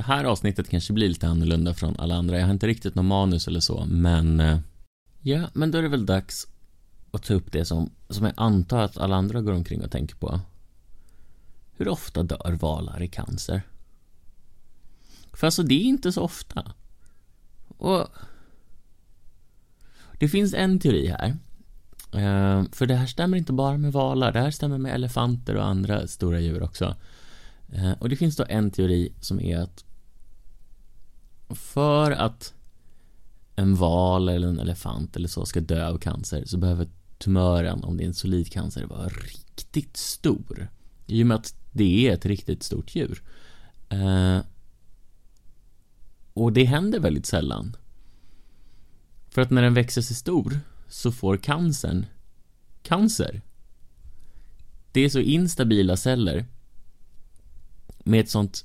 Det här avsnittet kanske blir lite annorlunda från alla andra. Jag har inte riktigt någon manus eller så, men... Eh, ja, men då är det väl dags att ta upp det som, som jag antar att alla andra går omkring och tänker på. Hur ofta dör valar i cancer? För alltså, det är inte så ofta. Och... Det finns en teori här. Eh, för det här stämmer inte bara med valar, det här stämmer med elefanter och andra stora djur också. Eh, och det finns då en teori som är att för att en val eller en elefant eller så ska dö av cancer så behöver tumören, om det är en solid cancer, vara riktigt stor. I och med att det är ett riktigt stort djur. Eh, och det händer väldigt sällan. För att när den växer sig stor så får cancern cancer. Det är så instabila celler med ett sånt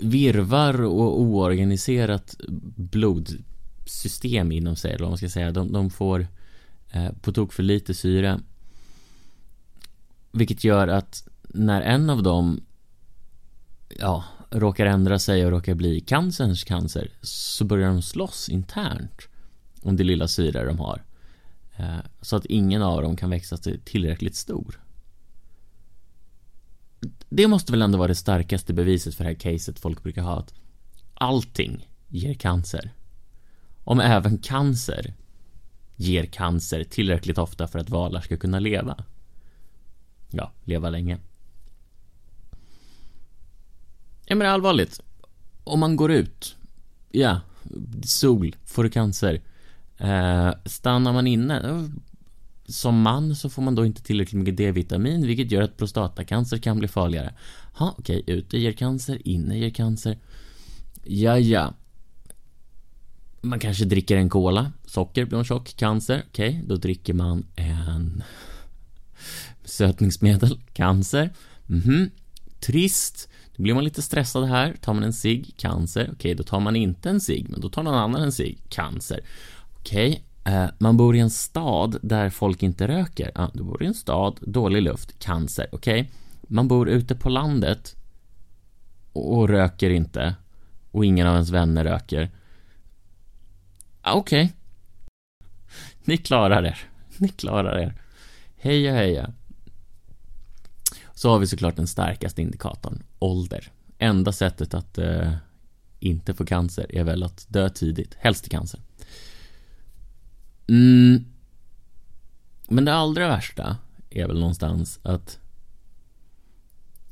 virvar och oorganiserat blodsystem inom sig, eller vad man ska säga. De, de får eh, på tok för lite syre. Vilket gör att när en av dem ja, råkar ändra sig och råkar bli cancerns cancer så börjar de slåss internt om det lilla syre de har. Eh, så att ingen av dem kan växa sig tillräckligt stor. Det måste väl ändå vara det starkaste beviset för det här caset folk brukar ha att allting ger cancer. Om även cancer ger cancer tillräckligt ofta för att valar ska kunna leva. Ja, leva länge. Jag menar allvarligt. Om man går ut, ja, sol, får du cancer. Eh, stannar man inne, som man så får man då inte tillräckligt mycket D-vitamin, vilket gör att prostatacancer kan bli farligare. Ha, okej, okay, ute ger cancer, inne ger cancer. Ja, ja. Man kanske dricker en cola, socker blir man tjock, cancer, okej, okay, då dricker man en sötningsmedel, cancer. Mhm, trist. Då blir man lite stressad här, tar man en cigg, cancer. Okej, okay, då tar man inte en cigg, men då tar någon annan en cigg, cancer. Okej, eh, man bor i en stad där folk inte röker. Ja, du bor i en stad, dålig luft, cancer. Okej, man bor ute på landet och, och röker inte och ingen av ens vänner röker. Ja, Okej. Ni klarar er. Ni klarar er. Heja, heja. Så har vi såklart den starkaste indikatorn, ålder. Enda sättet att eh, inte få cancer är väl att dö tidigt, helst i cancer. Mm. Men det allra värsta är väl någonstans att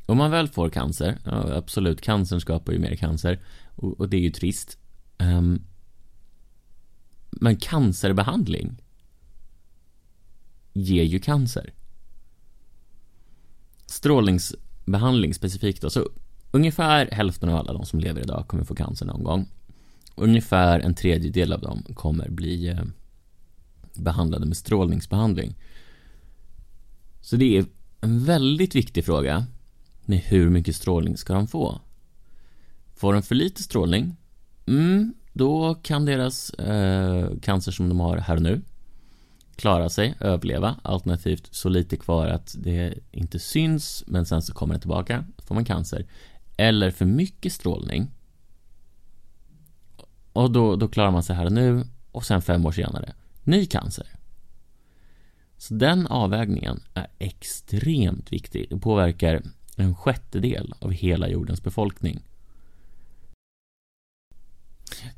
om man väl får cancer, ja, absolut, cancern skapar ju mer cancer och, och det är ju trist. Um, men cancerbehandling ger ju cancer. Strålningsbehandling specifikt då, så ungefär hälften av alla de som lever idag kommer få cancer någon gång. Ungefär en tredjedel av dem kommer bli eh, behandlade med strålningsbehandling. Så det är en väldigt viktig fråga med hur mycket strålning ska de få? Får de för lite strålning? Mm, då kan deras eh, cancer som de har här och nu klara sig, överleva, alternativt så lite kvar att det inte syns men sen så kommer det tillbaka, får man cancer. Eller för mycket strålning och då, då klarar man sig här och nu och sen fem år senare ny cancer. Så den avvägningen är extremt viktig. Det påverkar en sjättedel av hela jordens befolkning.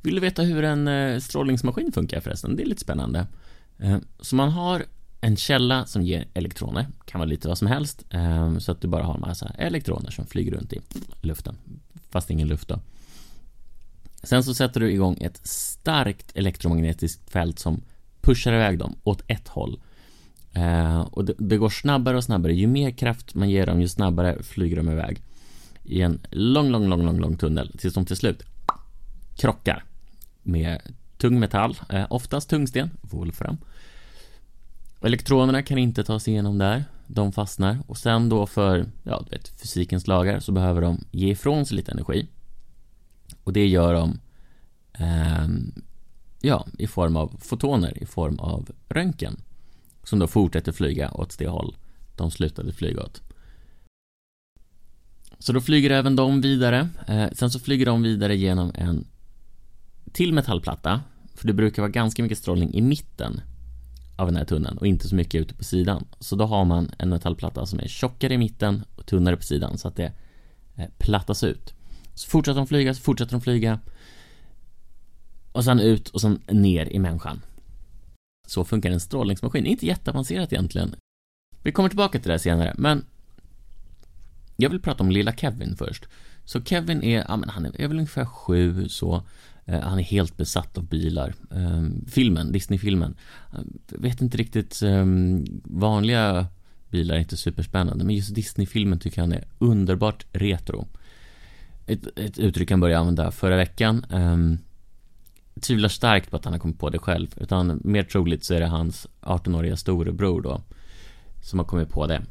Vill du veta hur en eh, strålningsmaskin funkar förresten? Det är lite spännande. Eh, så man har en källa som ger elektroner, kan vara lite vad som helst, eh, så att du bara har en massa elektroner som flyger runt i luften, fast ingen luft då. Sen så sätter du igång ett starkt elektromagnetiskt fält som pushar iväg dem åt ett håll. Eh, och det, det, går snabbare och snabbare. Ju mer kraft man ger dem, ju snabbare flyger de iväg. I en lång, lång, lång, lång, lång tunnel tills de till slut krockar med tung metall, eh, oftast tungsten, volfram. Elektronerna kan inte ta sig igenom där, de fastnar och sen då för, ja du vet, fysikens lagar så behöver de ge ifrån sig lite energi. Och det gör de eh, Ja, i form av fotoner, i form av röntgen. Som då fortsätter flyga åt det håll de slutade flyga åt. Så då flyger även de vidare. Eh, sen så flyger de vidare genom en till metallplatta. För det brukar vara ganska mycket strålning i mitten av den här tunneln och inte så mycket ute på sidan. Så då har man en metallplatta som är tjockare i mitten och tunnare på sidan så att det eh, plattas ut. Så fortsätter de flyga, så fortsätter de flyga. Och sen ut och sen ner i människan. Så funkar en strålningsmaskin. Inte jätteavancerat egentligen. Vi kommer tillbaka till det senare, men jag vill prata om lilla Kevin först. Så Kevin är, ja men han är, är väl ungefär sju så. Eh, han är helt besatt av bilar. Eh, filmen, Disney-filmen. Jag vet inte riktigt, eh, vanliga bilar är inte superspännande, men just Disney-filmen tycker han är underbart retro. Ett, ett uttryck han började använda förra veckan. Ehm, Tvivlar starkt på att han har kommit på det själv, utan mer troligt så är det hans 18-åriga storebror då, som har kommit på det.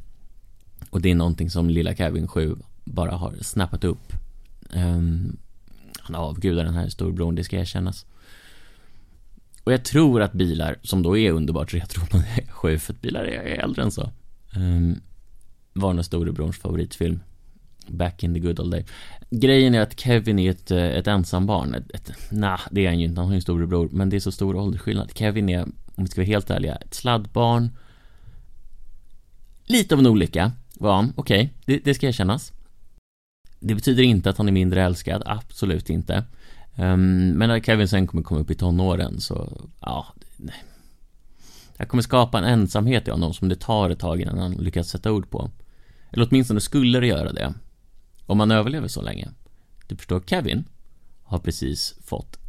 Och det är någonting som lilla Kevin 7 bara har snappat upp. Um, han avgudar den här storebrorn, det ska erkännas. Och jag tror att bilar, som då är underbart retro, man är sju, för att bilar är äldre än så. Um, var den storebrors favoritfilm. Back in the good old day. Grejen är att Kevin är ett, eh, ett ensambarn. Ett, ett, nah, det är han ju inte. Han har ju en storebror. Men det är så stor åldersskillnad. Kevin är, om vi ska vara helt ärliga, ett sladdbarn. Lite av en olycka var han. Okej, okay, det, det ska erkännas. Det betyder inte att han är mindre älskad. Absolut inte. Um, men när Kevin sen kommer komma upp i tonåren så, ja. nej. Jag kommer skapa en ensamhet i honom som det tar ett tag innan han lyckas sätta ord på. Eller åtminstone skulle det göra det. Om man överlever så länge. Du förstår, Kevin har precis fått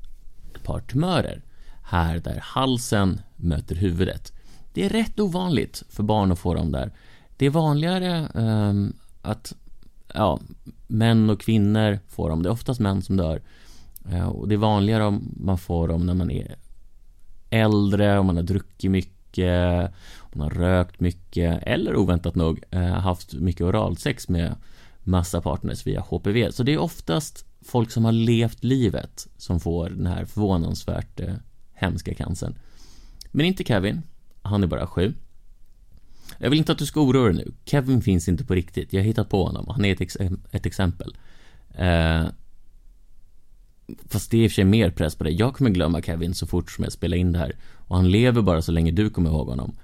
ett par tumörer. Här där halsen möter huvudet. Det är rätt ovanligt för barn att få dem där. Det är vanligare um, att ja, män och kvinnor får dem. Det är oftast män som dör. Uh, och det är vanligare om man får dem när man är äldre, om man har druckit mycket, om man har rökt mycket eller oväntat nog uh, haft mycket oralsex med massa partners via HPV. Så det är oftast folk som har levt livet som får den här förvånansvärt eh, hemska cancern. Men inte Kevin. Han är bara sju. Jag vill inte att du ska oroa dig nu. Kevin finns inte på riktigt. Jag har hittat på honom. Han är ett, ex ett exempel. Eh, fast det är i och för sig mer press på dig. Jag kommer glömma Kevin så fort som jag spelar in det här. Och han lever bara så länge du kommer ihåg honom.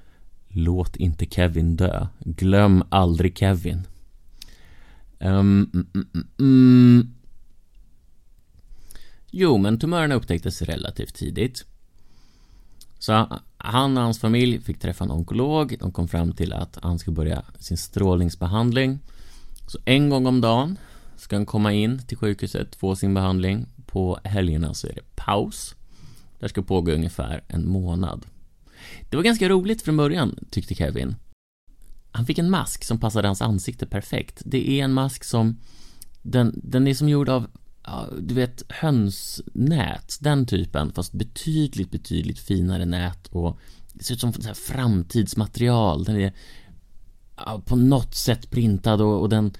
Låt inte Kevin dö. Glöm aldrig Kevin. Um, mm, mm, mm. Jo, men tumörerna upptäcktes relativt tidigt. Så han och hans familj fick träffa en onkolog. De kom fram till att han ska börja sin strålningsbehandling. Så en gång om dagen ska han komma in till sjukhuset, få sin behandling. På helgerna så är det paus. Det ska pågå ungefär en månad. Det var ganska roligt från början, tyckte Kevin. Han fick en mask som passade hans ansikte perfekt. Det är en mask som den, den är som gjord av ja, du vet hönsnät, den typen, fast betydligt, betydligt finare nät och det ser ut som så här framtidsmaterial. Den är ja, på något sätt printad och, och den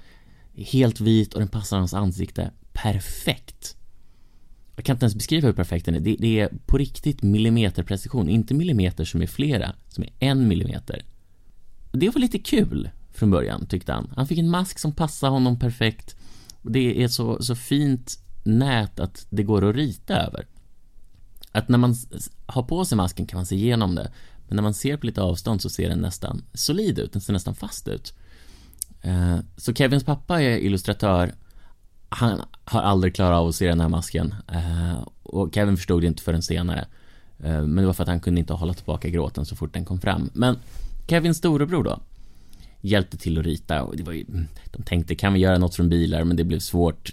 är helt vit och den passar hans ansikte perfekt. Jag kan inte ens beskriva hur perfekt den är. Det, det är på riktigt millimeterprecision, inte millimeter som är flera, som är en millimeter. Det var lite kul från början, tyckte han. Han fick en mask som passade honom perfekt. Det är så, så fint nät att det går att rita över. Att när man har på sig masken kan man se igenom det. Men när man ser på lite avstånd så ser den nästan solid ut, den ser nästan fast ut. Eh, så Kevins pappa är illustratör. Han har aldrig klarat av att se den här masken. Eh, och Kevin förstod det inte förrän senare. Eh, men det var för att han kunde inte hålla tillbaka gråten så fort den kom fram. Men Kevins storebror då hjälpte till att rita och det var ju, de tänkte kan vi göra något från bilar men det blev svårt.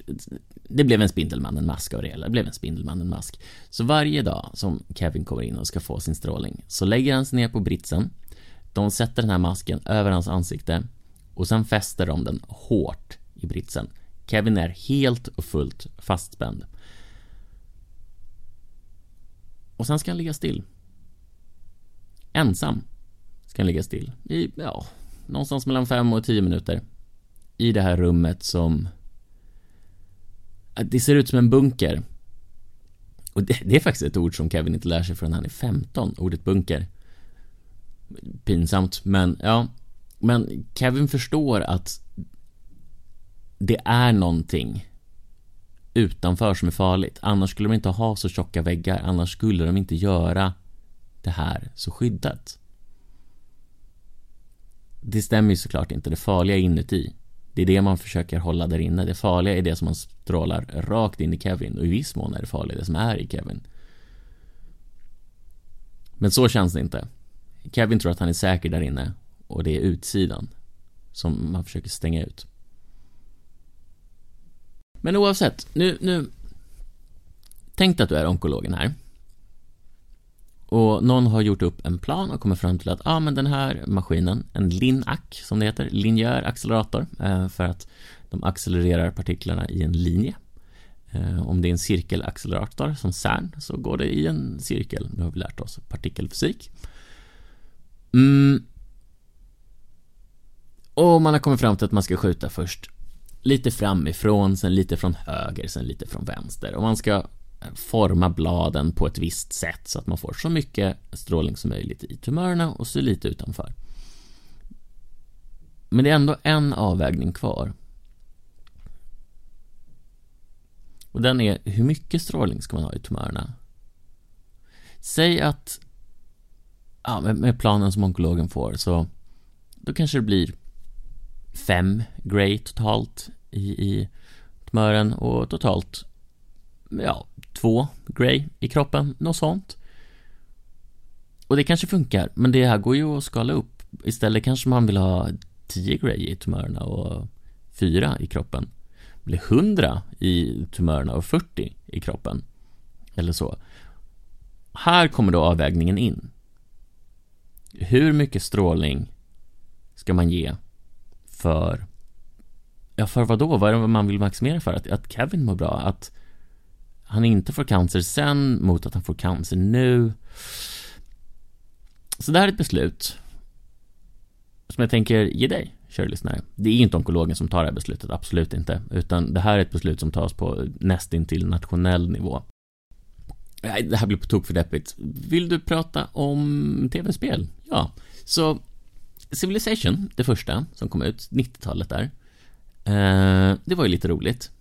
Det blev en Spindelmannen-mask av det hela, det blev en Spindelmannen-mask. Så varje dag som Kevin kommer in och ska få sin strålning så lägger han sig ner på britsen. De sätter den här masken över hans ansikte och sen fäster de den hårt i britsen. Kevin är helt och fullt fastspänd. Och sen ska han ligga still. Ensam kan ligga still i, ja, någonstans mellan fem och tio minuter. I det här rummet som... Det ser ut som en bunker. Och det, det är faktiskt ett ord som Kevin inte lär sig förrän han är 15, ordet bunker. Pinsamt, men ja. Men Kevin förstår att det är någonting utanför som är farligt. Annars skulle de inte ha så tjocka väggar, annars skulle de inte göra det här så skyddat. Det stämmer ju såklart inte, det farliga är inuti. Det är det man försöker hålla där inne. Det farliga är det som man strålar rakt in i Kevin och i viss mån är det farliga det som är i Kevin. Men så känns det inte. Kevin tror att han är säker där inne och det är utsidan som man försöker stänga ut. Men oavsett, nu, nu Tänk dig att du är onkologen här och någon har gjort upp en plan och kommit fram till att ah, men den här maskinen, en LINAC som det heter, linjär accelerator, eh, för att de accelererar partiklarna i en linje. Eh, om det är en cirkelaccelerator som CERN så går det i en cirkel, nu har vi lärt oss partikelfysik. Mm. Och man har kommit fram till att man ska skjuta först lite framifrån, sen lite från höger, sen lite från vänster. Och man ska forma bladen på ett visst sätt så att man får så mycket strålning som möjligt i tumörerna och så lite utanför. Men det är ändå en avvägning kvar. Och den är hur mycket strålning ska man ha i tumörerna? Säg att ja, med planen som onkologen får så då kanske det blir fem gray totalt i, i tumören och totalt ja, två Grey i kroppen, något sånt. Och det kanske funkar, men det här går ju att skala upp. Istället kanske man vill ha 10 Grey i tumörerna och 4 i kroppen. Det blir 100 i tumörerna och 40 i kroppen. Eller så. Här kommer då avvägningen in. Hur mycket strålning ska man ge för Ja, för vad då? Vad är det man vill maximera för? Att, att Kevin mår bra? Att han inte får cancer sen mot att han får cancer nu. Så det här är ett beslut som jag tänker ge dig, kära lyssnare. Det är inte onkologen som tar det här beslutet, absolut inte. Utan det här är ett beslut som tas på nästintill nationell nivå. Nej, det här blir på tok för deppigt. Vill du prata om tv-spel? Ja. Så Civilization, det första som kom ut, 90-talet där. Eh, det var ju lite roligt.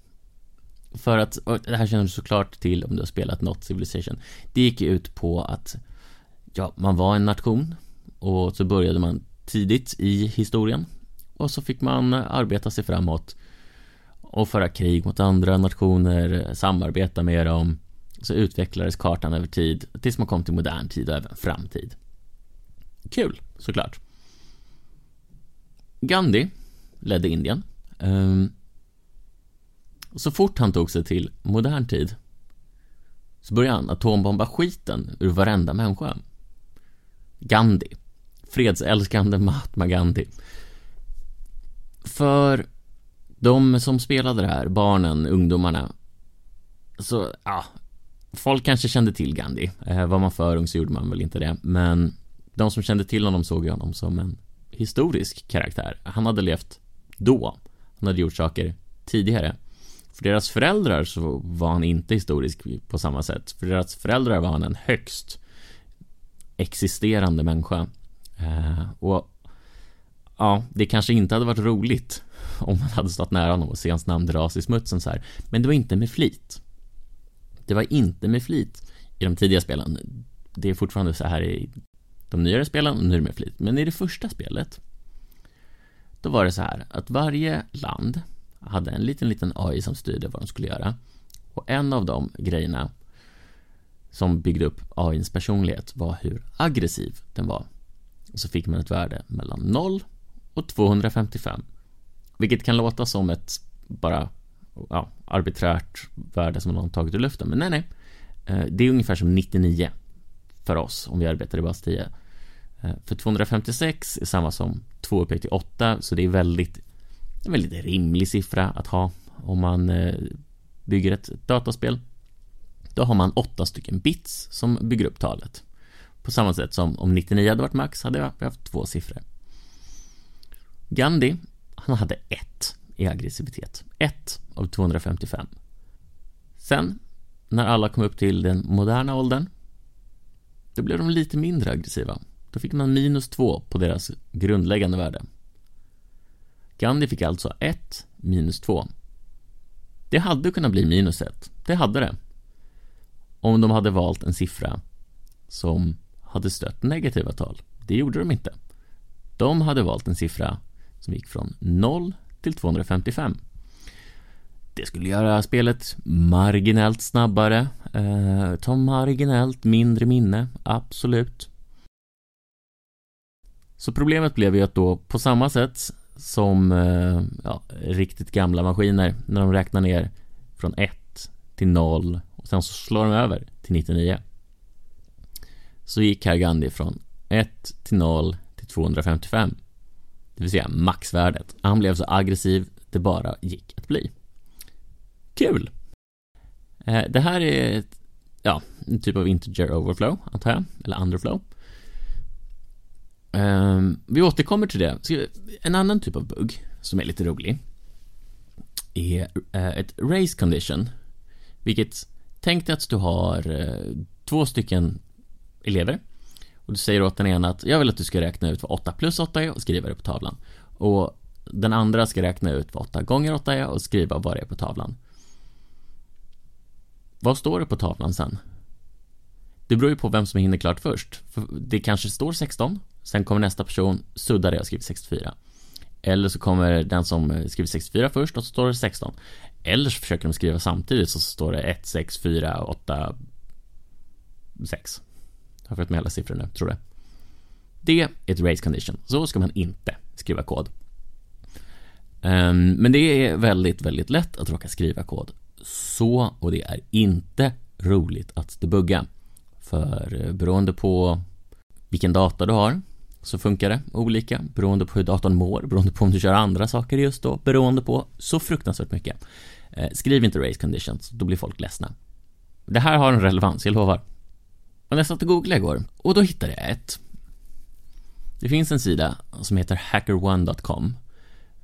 För att, det här känner du såklart till om du har spelat något Civilization. Det gick ut på att, ja, man var en nation och så började man tidigt i historien och så fick man arbeta sig framåt och föra krig mot andra nationer, samarbeta med dem. Så utvecklades kartan över tid tills man kom till modern tid och även framtid. Kul, såklart. Gandhi ledde Indien. Ehm, och så fort han tog sig till modern tid så började han atombomba skiten ur varenda människa. Gandhi. Fredsälskande Mahatma Gandhi. För de som spelade det här, barnen, ungdomarna, så, ja, folk kanske kände till Gandhi. Eh, var man för ung så gjorde man väl inte det, men de som kände till honom såg honom som en historisk karaktär. Han hade levt då. Han hade gjort saker tidigare. För deras föräldrar så var han inte historisk på samma sätt. För deras föräldrar var han en högst existerande människa. Eh, och ja, det kanske inte hade varit roligt om man hade stått nära honom och se hans namn dras i smutsen så här. Men det var inte med flit. Det var inte med flit i de tidiga spelen. Det är fortfarande så här i de nyare spelen och nu är det med flit. Men i det första spelet då var det så här att varje land hade en liten, liten AI som styrde vad de skulle göra. Och en av de grejerna som byggde upp AIns personlighet var hur aggressiv den var. Och så fick man ett värde mellan 0 och 255. Vilket kan låta som ett bara ja, arbiträrt värde som någon tagit ur luften. Men nej, nej. Eh, det är ungefär som 99 för oss om vi arbetar i bas 10. Eh, för 256 är samma som 2 upphöjt till 8, så det är väldigt en väldigt rimlig siffra att ha om man eh, bygger ett dataspel. Då har man åtta stycken bits som bygger upp talet. På samma sätt som om 99 hade varit max hade vi haft två siffror. Gandhi, han hade ett i aggressivitet. Ett av 255. Sen, när alla kom upp till den moderna åldern, då blev de lite mindre aggressiva. Då fick man minus två på deras grundläggande värde. Gandhi fick alltså 1 minus 2. Det hade kunnat bli minus 1. Det hade det. Om de hade valt en siffra som hade stött negativa tal. Det gjorde de inte. De hade valt en siffra som gick från 0 till 255. Det skulle göra spelet marginellt snabbare, eh, ta marginellt mindre minne, absolut. Så problemet blev ju att då på samma sätt som eh, ja, riktigt gamla maskiner när de räknar ner från 1 till 0 och sen så slår de över till 99. Så gick här Gandhi från 1 till 0 till 255. Det vill säga maxvärdet. Han blev så aggressiv det bara gick att bli. Kul! Eh, det här är ett, ja, en typ av integer overflow, antar jag, eller underflow. Ehm, vi återkommer till det. En annan typ av bugg som är lite rolig är eh, ett race condition. Vilket, tänk dig att du har eh, två stycken elever och du säger åt den ena att jag vill att du ska räkna ut vad 8 plus 8 är och skriva det på tavlan. Och den andra ska räkna ut vad 8 gånger 8 är och skriva vad det är på tavlan. Vad står det på tavlan sen? Det beror ju på vem som hinner klart först. För det kanske står 16 Sen kommer nästa person, suddar det och skriver 64. Eller så kommer den som skriver 64 först och så står det 16. Eller så försöker de skriva samtidigt så står det 1, 6, 4, 8, 6. Jag har fått med alla siffror nu, tror jag. Det är ett race condition. Så ska man inte skriva kod. Ehm, men det är väldigt, väldigt lätt att råka skriva kod. Så, och det är inte roligt att debugga. För eh, beroende på vilken data du har så funkar det olika beroende på hur datorn mår, beroende på om du kör andra saker just då, beroende på så fruktansvärt mycket. Eh, skriv inte race conditions, då blir folk ledsna. Det här har en relevans, jag lovar. Och jag satt och googlade igår och då hittade jag ett. Det finns en sida som heter hackerone.com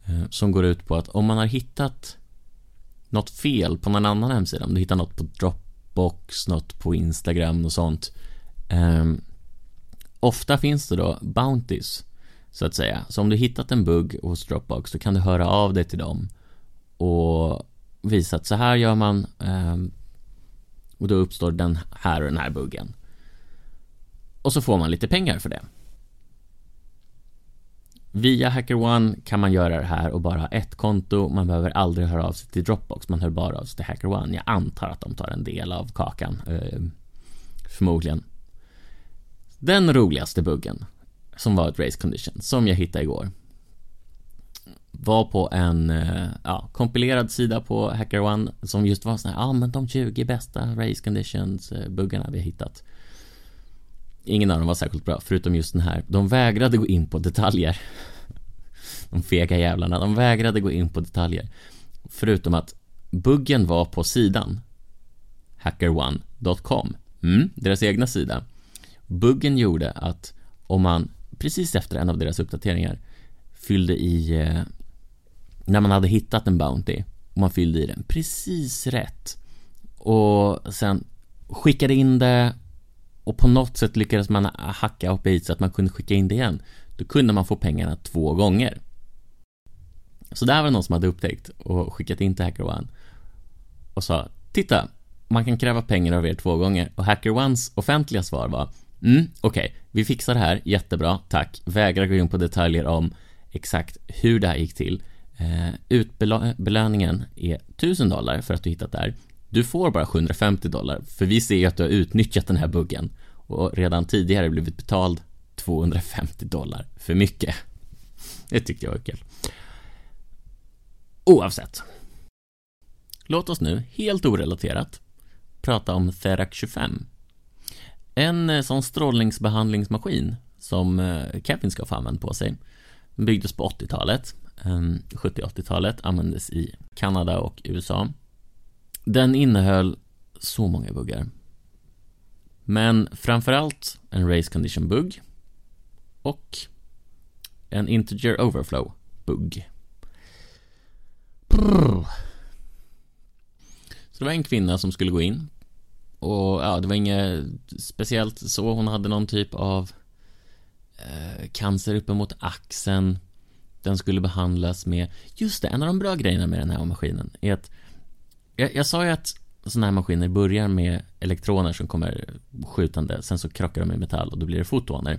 eh, som går ut på att om man har hittat något fel på någon annan hemsida, om du hittar något på Dropbox, något på Instagram och sånt ehm, Ofta finns det då bounties, så att säga. Så om du hittat en bugg hos Dropbox, så kan du höra av dig till dem och visa att så här gör man ehm, och då uppstår den här och den här buggen. Och så får man lite pengar för det. Via HackerOne kan man göra det här och bara ha ett konto. Man behöver aldrig höra av sig till Dropbox. Man hör bara av sig till HackerOne. Jag antar att de tar en del av kakan. Eh, förmodligen. Den roligaste buggen, som var ett race condition, som jag hittade igår, var på en eh, ja, kompilerad sida på HackerOne som just var sån här, ja ah, men de 20 bästa race conditions eh, buggarna vi har hittat. Ingen av dem var särskilt bra, förutom just den här. De vägrade gå in på detaljer. De fega jävlarna, de vägrade gå in på detaljer. Förutom att buggen var på sidan hackerone.com, mm, deras egna sida. Buggen gjorde att om man precis efter en av deras uppdateringar fyllde i eh, när man hade hittat en Bounty och man fyllde i den precis rätt och sen skickade in det och på något sätt lyckades man hacka upp så att man kunde skicka in det igen då kunde man få pengarna två gånger. Så där var det någon som hade upptäckt och skickat in till HackerOne och sa Titta, man kan kräva pengar av er två gånger. Och HackerOnes offentliga svar var Mm, okej, okay. vi fixar det här, jättebra, tack. Vägrar gå in på detaljer om exakt hur det här gick till. Eh, utbelöningen är 1000 dollar för att du hittat det här. Du får bara 750 dollar, för vi ser ju att du har utnyttjat den här buggen och redan tidigare blivit betald 250 dollar för mycket. Det tyckte jag var kul. Oavsett. Låt oss nu, helt orelaterat, prata om Therac 25 en eh, sån strålningsbehandlingsmaskin som eh, Kevin ska få använd på sig byggdes på 80-talet, 70-80-talet, ehm, användes i Kanada och USA. Den innehöll så många buggar. Men framförallt en race condition bugg och en integer overflow bugg. Så det var en kvinna som skulle gå in och ja, det var inget speciellt så. Hon hade någon typ av eh, cancer uppemot axeln. den skulle behandlas med, just det, en av de bra grejerna med den här maskinen är att jag, jag sa ju att sådana här maskiner börjar med elektroner som kommer skjutande, sen så krockar de i metall och då blir det fotoner.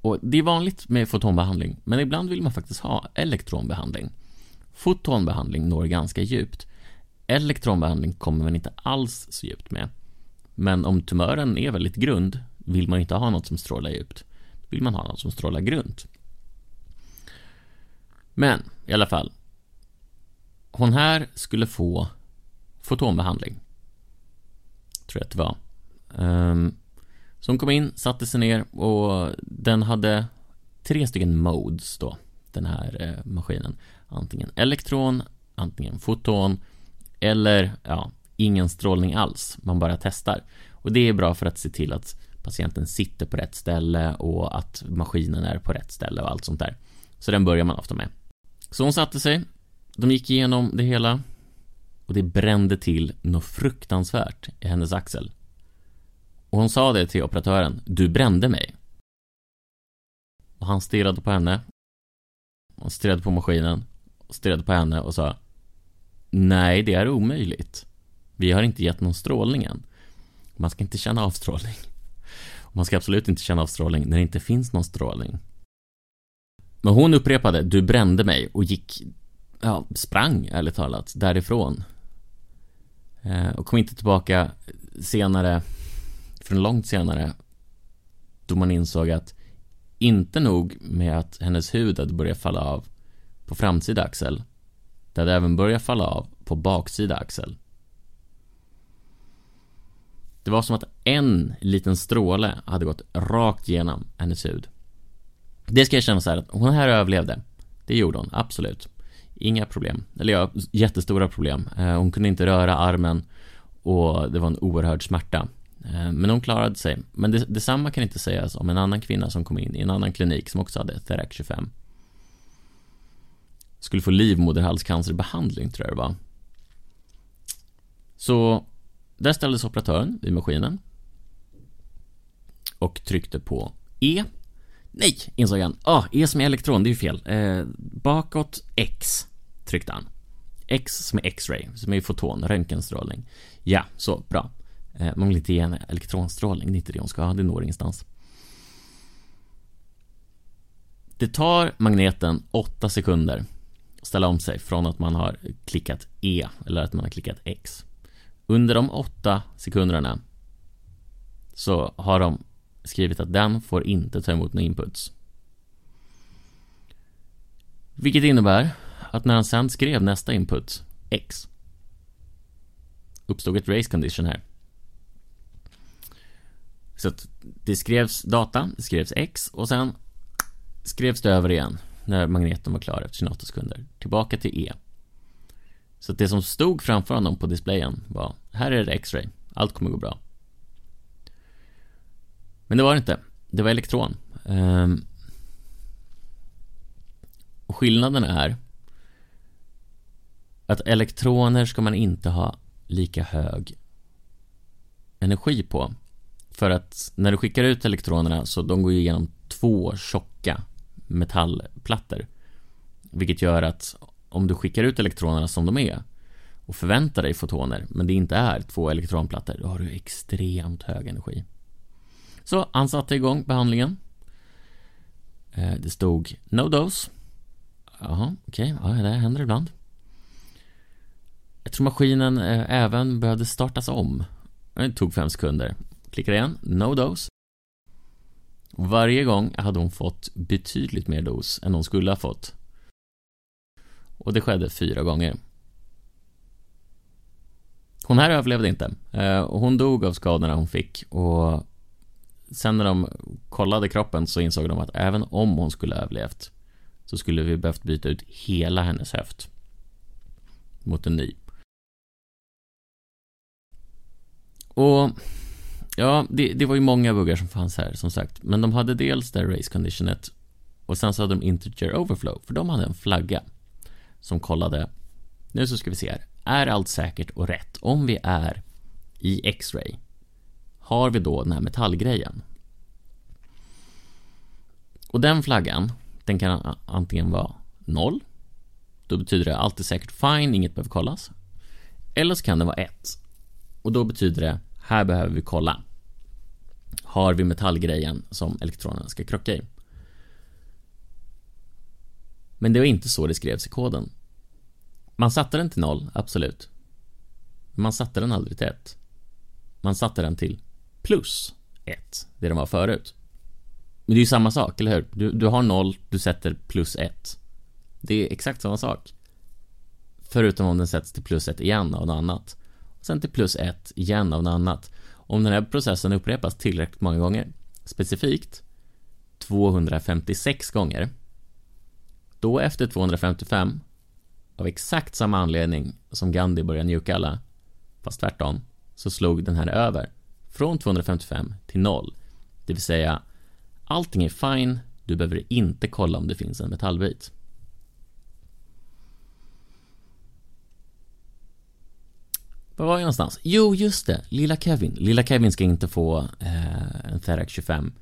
Och det är vanligt med fotonbehandling, men ibland vill man faktiskt ha elektronbehandling. Fotonbehandling når ganska djupt. Elektronbehandling kommer man inte alls så djupt med. Men om tumören är väldigt grund vill man inte ha något som strålar djupt. Då vill man ha något som strålar grunt. Men i alla fall. Hon här skulle få fotonbehandling. Tror jag att det var. Um, så hon kom in, satte sig ner och den hade tre stycken modes då, den här eh, maskinen. Antingen elektron, antingen foton eller ja, ingen strålning alls. Man bara testar. Och det är bra för att se till att patienten sitter på rätt ställe och att maskinen är på rätt ställe och allt sånt där. Så den börjar man ofta med. Så hon satte sig, de gick igenom det hela och det brände till något fruktansvärt i hennes axel. Och hon sa det till operatören, du brände mig. Och han stirrade på henne. Han stirrade på maskinen. Och stirrade på henne och sa Nej, det är omöjligt. Vi har inte gett någon strålning än. Man ska inte känna avstrålning. Man ska absolut inte känna avstrålning när det inte finns någon strålning. Men hon upprepade, du brände mig och gick, ja, sprang ärligt talat därifrån. Eh, och kom inte tillbaka senare, från långt senare, då man insåg att inte nog med att hennes hud hade börjat falla av på framsida axel, det hade även börjat falla av på baksida axel. Det var som att en liten stråle hade gått rakt igenom hennes hud. Det ska jag känna så här att hon här överlevde. Det gjorde hon, absolut. Inga problem. Eller ja, jättestora problem. Eh, hon kunde inte röra armen och det var en oerhörd smärta. Eh, men hon klarade sig. Men det, detsamma kan inte sägas om en annan kvinna som kom in i en annan klinik som också hade Therac 25. Skulle få livmoderhalscancerbehandling tror jag det var. Så där ställdes operatören vid maskinen och tryckte på E. Nej, insåg han. Ah, E som är elektron, det är ju fel. Eh, bakåt X tryckte han. X som är X-ray, som är foton, röntgenstrålning. Ja, så, bra. Eh, man vill inte ge henne elektronstrålning, det är inte det hon ska ha, det når ingenstans. Det tar magneten 8 sekunder ställa om sig från att man har klickat E eller att man har klickat X. Under de åtta sekunderna så har de skrivit att den får inte ta emot några inputs. Vilket innebär att när han sen skrev nästa input, X, uppstod ett race condition här. Så att det skrevs data, det skrevs X och sen skrevs det över igen när magneten var klar efter 28 sekunder. Tillbaka till E. Så att det som stod framför honom på displayen var Här är det X-ray, allt kommer gå bra. Men det var det inte. Det var elektron. Ehm. och skillnaden är att elektroner ska man inte ha lika hög energi på. För att när du skickar ut elektronerna så de går igenom två tjocka metallplattor. Vilket gör att om du skickar ut elektronerna som de är och förväntar dig fotoner, men det inte är två elektronplattor, då har du extremt hög energi. Så han satte igång behandlingen. Eh, det stod No dose. Jaha, okej, okay. ja, det händer ibland. Jag tror maskinen eh, även behövde startas om. Det tog fem sekunder. Klickar igen, No dose. Varje gång hade hon fått betydligt mer dos än hon skulle ha fått. Och det skedde fyra gånger. Hon här överlevde inte. Eh, hon dog av skadorna hon fick och sen när de kollade kroppen så insåg de att även om hon skulle ha överlevt så skulle vi behövt byta ut hela hennes höft mot en ny. Och ja, det, det var ju många buggar som fanns här som sagt, men de hade dels det race conditionet och sen så hade de integer overflow, för de hade en flagga som kollade, nu så ska vi se här, är allt säkert och rätt? Om vi är i X-ray, har vi då den här metallgrejen? Och den flaggan, Den kan antingen vara noll. Då betyder det allt är säkert fine, inget behöver kollas. Eller så kan den vara 1. Och då betyder det, här behöver vi kolla. Har vi metallgrejen som elektronerna ska krocka i? Men det var inte så det skrevs i koden. Man satte den till noll, absolut. Men man satte den aldrig till ett. Man satte den till plus ett, det den var förut. Men det är ju samma sak, eller hur? Du, du har noll, du sätter plus ett. Det är exakt samma sak. Förutom om den sätts till plus ett igen av något annat. Och sen till plus ett igen av något annat. Om den här processen upprepas tillräckligt många gånger, specifikt 256 gånger, då efter 255, av exakt samma anledning som Gandhi började njuka alla, fast tvärtom, så slog den här över från 255 till 0. Det vill säga, allting är fine, du behöver inte kolla om det finns en metallbit. Var var jag någonstans? Jo, just det. Lilla Kevin. Lilla Kevin ska inte få eh, en Therac 25.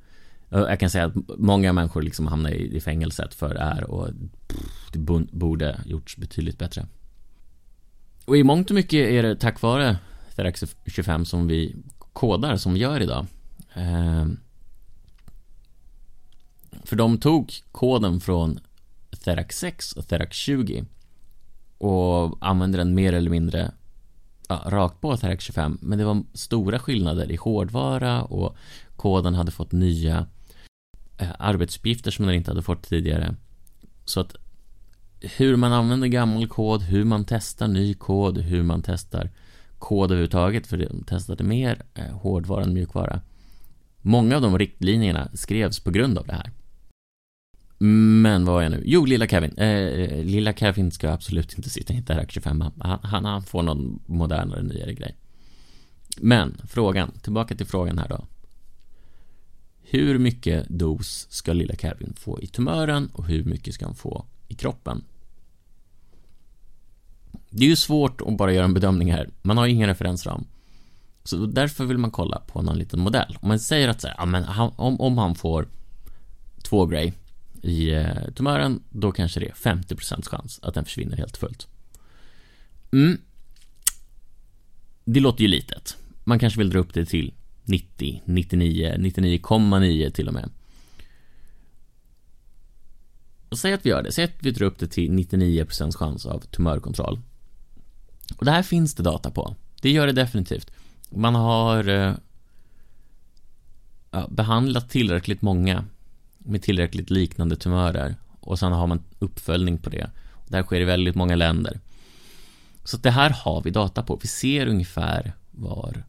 Jag kan säga att många människor liksom hamnar i, i fängelset för det här och pff, det borde gjorts betydligt bättre. Och i mångt och mycket är det tack vare Therax 25 som vi kodar som vi gör idag. Eh, för de tog koden från Therax 6 och Therax 20 och använde den mer eller mindre ja, rakt på Therax 25 men det var stora skillnader i hårdvara och koden hade fått nya eh, arbetsuppgifter som den inte hade fått tidigare. Så att hur man använder gammal kod, hur man testar ny kod, hur man testar kod överhuvudtaget, för de testade mer eh, hårdvara än mjukvara. Många av de riktlinjerna skrevs på grund av det här. Men vad var jag nu? Jo, lilla Kevin. Eh, eh, lilla Kevin ska absolut inte sitta i Interact 25. Han, han, han får någon modernare, nyare grej. Men frågan, tillbaka till frågan här då. Hur mycket dos ska lilla Kevin få i tumören och hur mycket ska han få i kroppen? Det är ju svårt att bara göra en bedömning här. Man har ju ingen referensram. Så därför vill man kolla på någon liten modell. Om man säger att så här, ja, men om, om han får två grej i eh, tumören, då kanske det är 50% chans att den försvinner helt och fullt. Mm. Det låter ju litet. Man kanske vill dra upp det till 90, 99, 99,9 till och med. Och säg att vi gör det. Säg att vi drar upp det till 99% chans av tumörkontroll. Och det här finns det data på. Det gör det definitivt. Man har eh, behandlat tillräckligt många med tillräckligt liknande tumörer och sen har man uppföljning på det. Det här sker i väldigt många länder. Så det här har vi data på. Vi ser ungefär var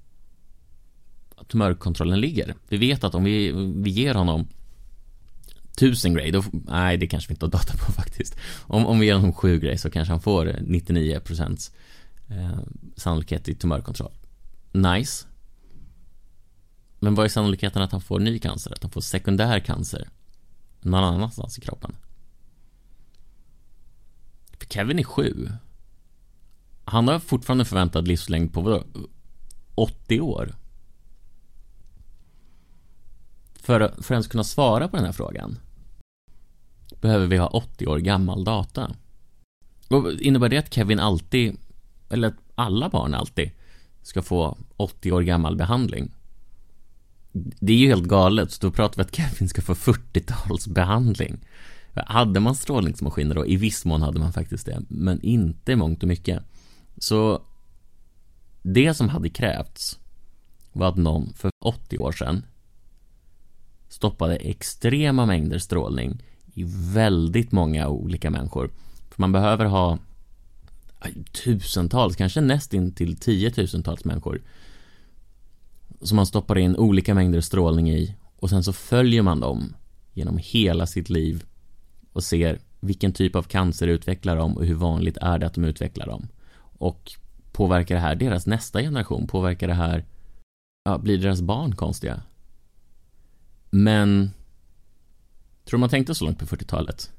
tumörkontrollen ligger. Vi vet att om vi, vi ger honom 1000 grej, då, nej det kanske vi inte har data på faktiskt. Om, om vi ger honom 7 grej så kanske han får 99% eh, sannolikhet i tumörkontroll. Nice. Men vad är sannolikheten att han får ny cancer? Att han får sekundär cancer? Någon annanstans i kroppen? För Kevin är sju. Han har fortfarande förväntad livslängd på vadå? 80 år. För, för att ens kunna svara på den här frågan behöver vi ha 80 år gammal data. Och innebär det att Kevin alltid eller att alla barn alltid ska få 80 år gammal behandling. Det är ju helt galet, så då pratar vi att Kevin ska få 40-talsbehandling. Hade man strålningsmaskiner då? I viss mån hade man faktiskt det, men inte i mångt och mycket. Så det som hade krävts var att någon för 80 år sedan stoppade extrema mängder strålning i väldigt många olika människor. För man behöver ha tusentals, kanske nästintill tiotusentals människor som man stoppar in olika mängder strålning i och sen så följer man dem genom hela sitt liv och ser vilken typ av cancer utvecklar de och hur vanligt är det att de utvecklar dem och påverkar det här deras nästa generation? Påverkar det här ja, blir deras barn konstiga? Men tror man tänkte så långt på 40-talet?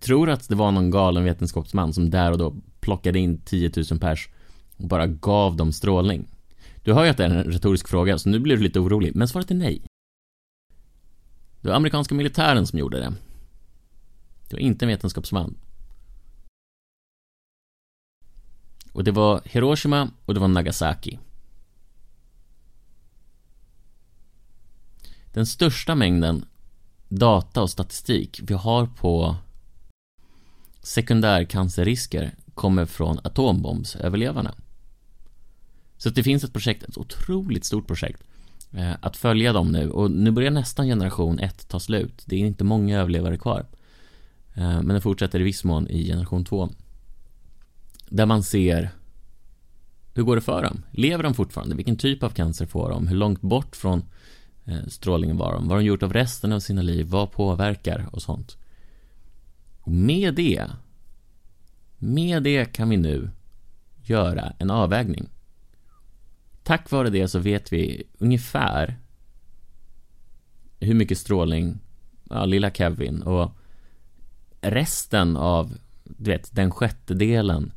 tror att det var någon galen vetenskapsman som där och då plockade in 10 000 pers och bara gav dem strålning. Du hör ju att det är en retorisk fråga, så nu blir du lite orolig, men svaret är nej. Det var amerikanska militären som gjorde det. Det var inte en vetenskapsman. Och det var Hiroshima och det var Nagasaki. Den största mängden data och statistik vi har på sekundärcancerrisker kommer från atombombsöverlevarna. Så det finns ett projekt, ett otroligt stort projekt, eh, att följa dem nu och nu börjar nästan generation 1 ta slut. Det är inte många överlevare kvar. Eh, men det fortsätter i viss mån i generation 2. Där man ser hur går det för dem? Lever de fortfarande? Vilken typ av cancer får de? Hur långt bort från eh, strålningen var de? Vad har de gjort av resten av sina liv? Vad påverkar och sånt? Och med det, med det kan vi nu göra en avvägning. Tack vare det så vet vi ungefär hur mycket strålning ja, lilla Kevin och resten av, du vet, den sjättedelen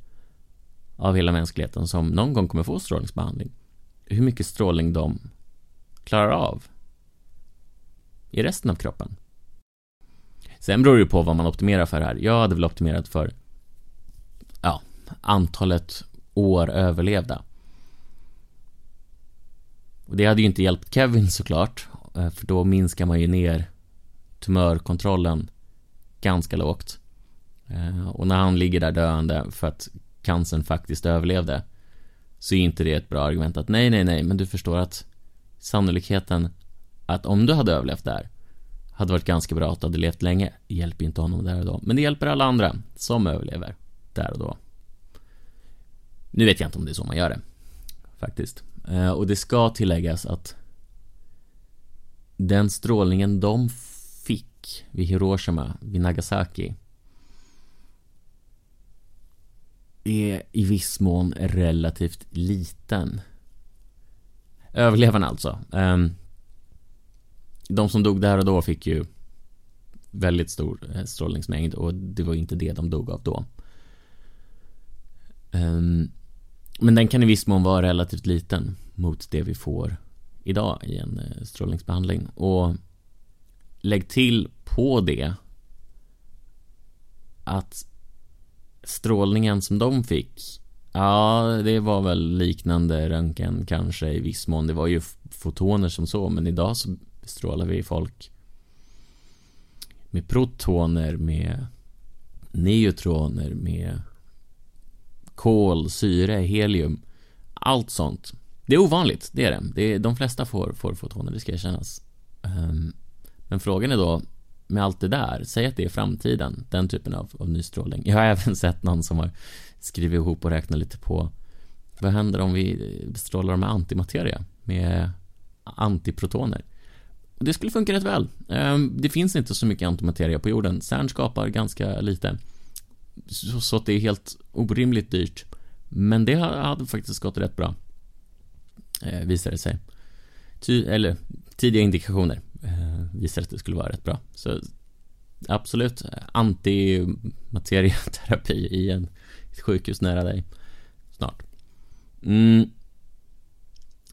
av hela mänskligheten som någon gång kommer få strålningsbehandling. Hur mycket strålning de klarar av i resten av kroppen. Sen beror det ju på vad man optimerar för här. Jag hade väl optimerat för ja, antalet år överlevda. Och det hade ju inte hjälpt Kevin såklart, eh, för då minskar man ju ner tumörkontrollen ganska lågt. Eh, och när han ligger där döende för att cancern faktiskt överlevde så är inte det ett bra argument att nej, nej, nej, men du förstår att sannolikheten att om du hade överlevt där hade varit ganska bra att du hade levt länge. Det hjälper inte honom där och då, men det hjälper alla andra som överlever där och då. Nu vet jag inte om det är så man gör det, faktiskt. Eh, och det ska tilläggas att den strålningen de fick vid Hiroshima, vid Nagasaki är i viss mån relativt liten. Överlevarna alltså. Ehm, de som dog där och då fick ju väldigt stor eh, strålningsmängd och det var inte det de dog av då. Ehm, men den kan i viss mån vara relativt liten mot det vi får idag i en eh, strålningsbehandling. Och lägg till på det att strålningen som de fick Ja, det var väl liknande röntgen kanske i viss mån. Det var ju fotoner som så, men idag så strålar vi folk med protoner, med neutroner, med kol, syre, helium. Allt sånt. Det är ovanligt, det är det. det är, de flesta får, får fotoner, det ska erkännas. Um, men frågan är då, med allt det där, säg att det är framtiden, den typen av, av nystrålning. Jag har även sett någon som har skrivit ihop och räknat lite på vad händer om vi strålar med antimateria, med antiprotoner? Och det skulle funka rätt väl. Ehm, det finns inte så mycket antimateria på jorden. CERN skapar ganska lite. Så att det är helt orimligt dyrt. Men det hade faktiskt gått rätt bra. Eh, visade det sig. Ty, eller tidiga indikationer eh, visade att det skulle vara rätt bra. Så absolut, antimateriaterapi i en, ett sjukhus nära dig snart. Mm.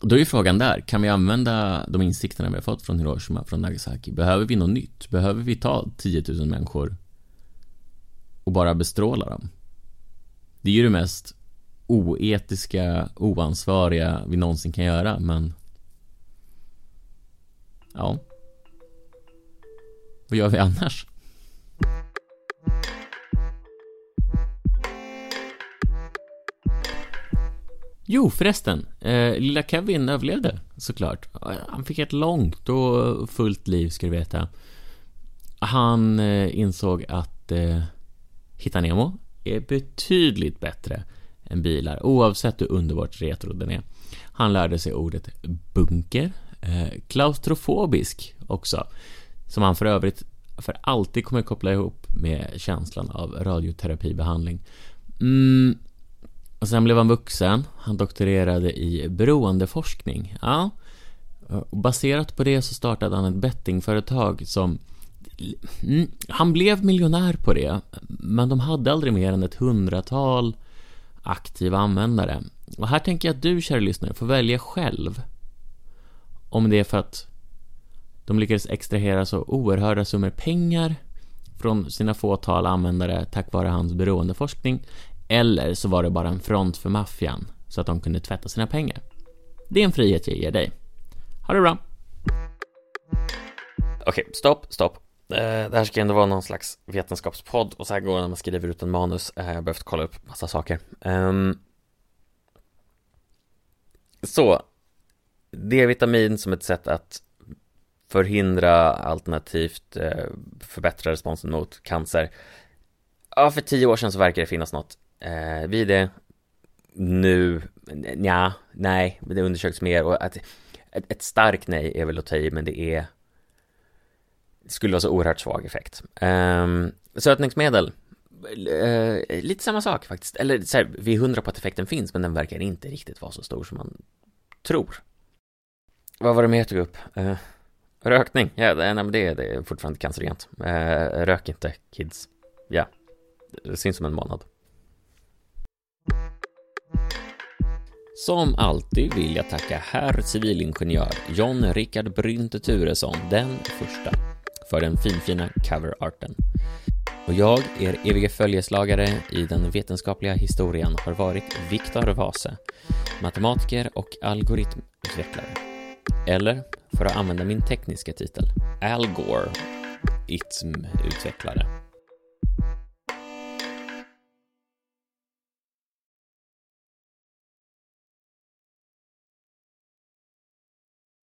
Då är ju frågan där, kan vi använda de insikterna vi har fått från Hiroshima, från Nagasaki? Behöver vi något nytt? Behöver vi ta 10 000 människor och bara bestråla dem? Det är ju det mest oetiska, oansvariga vi någonsin kan göra, men Ja. Vad gör vi annars? Jo, förresten. Eh, lilla Kevin överlevde såklart. Han fick ett långt och fullt liv, ska du veta. Han eh, insåg att eh, Hitta Nemo är betydligt bättre än bilar, oavsett hur underbart retro den är. Han lärde sig ordet bunker, eh, klaustrofobisk också, som han för övrigt för alltid kommer koppla ihop med känslan av radioterapibehandling. Mm. Och sen blev han vuxen, han doktorerade i beroendeforskning. Ja. Och baserat på det så startade han ett bettingföretag som Mm, han blev miljonär på det, men de hade aldrig mer än ett hundratal aktiva användare. Och här tänker jag att du, kära lyssnare, får välja själv om det är för att De lyckades extrahera så oerhörda summor pengar från sina fåtal användare tack vare hans beroendeforskning, eller så var det bara en front för maffian så att de kunde tvätta sina pengar. Det är en frihet jag ger dig. Ha det bra! Okej, stopp, stopp. Eh, det här ska ändå vara någon slags vetenskapspodd och så här går det när man skriver ut en manus. Eh, jag har behövt kolla upp massa saker. Ehm, så, D-vitamin som ett sätt att förhindra alternativt eh, förbättra responsen mot cancer. Ja, för tio år sedan så verkar det finnas något. Eh, vid det nu, ja, nej, det undersöks mer och att ett, ett starkt nej är väl att ta i, men det är skulle vara så oerhört svag effekt. Um, sötningsmedel, uh, lite samma sak faktiskt. Eller så här, vi är hundra på att effekten finns, men den verkar inte riktigt vara så stor som man tror. Vad var det mer jag tog upp? Uh, rökning, ja, det, nej, det, det är fortfarande cancerogent. Uh, rök inte, kids. Ja, det syns om en månad. Som alltid vill jag tacka herr civilingenjör John Rickard Brynte Turesson, den första, för den finfina coverarten. Och jag, er evige följeslagare i den vetenskapliga historien, har varit Viktor Vase, matematiker och algoritmutvecklare. Eller, för att använda min tekniska titel, Al Gore, itm-utvecklare.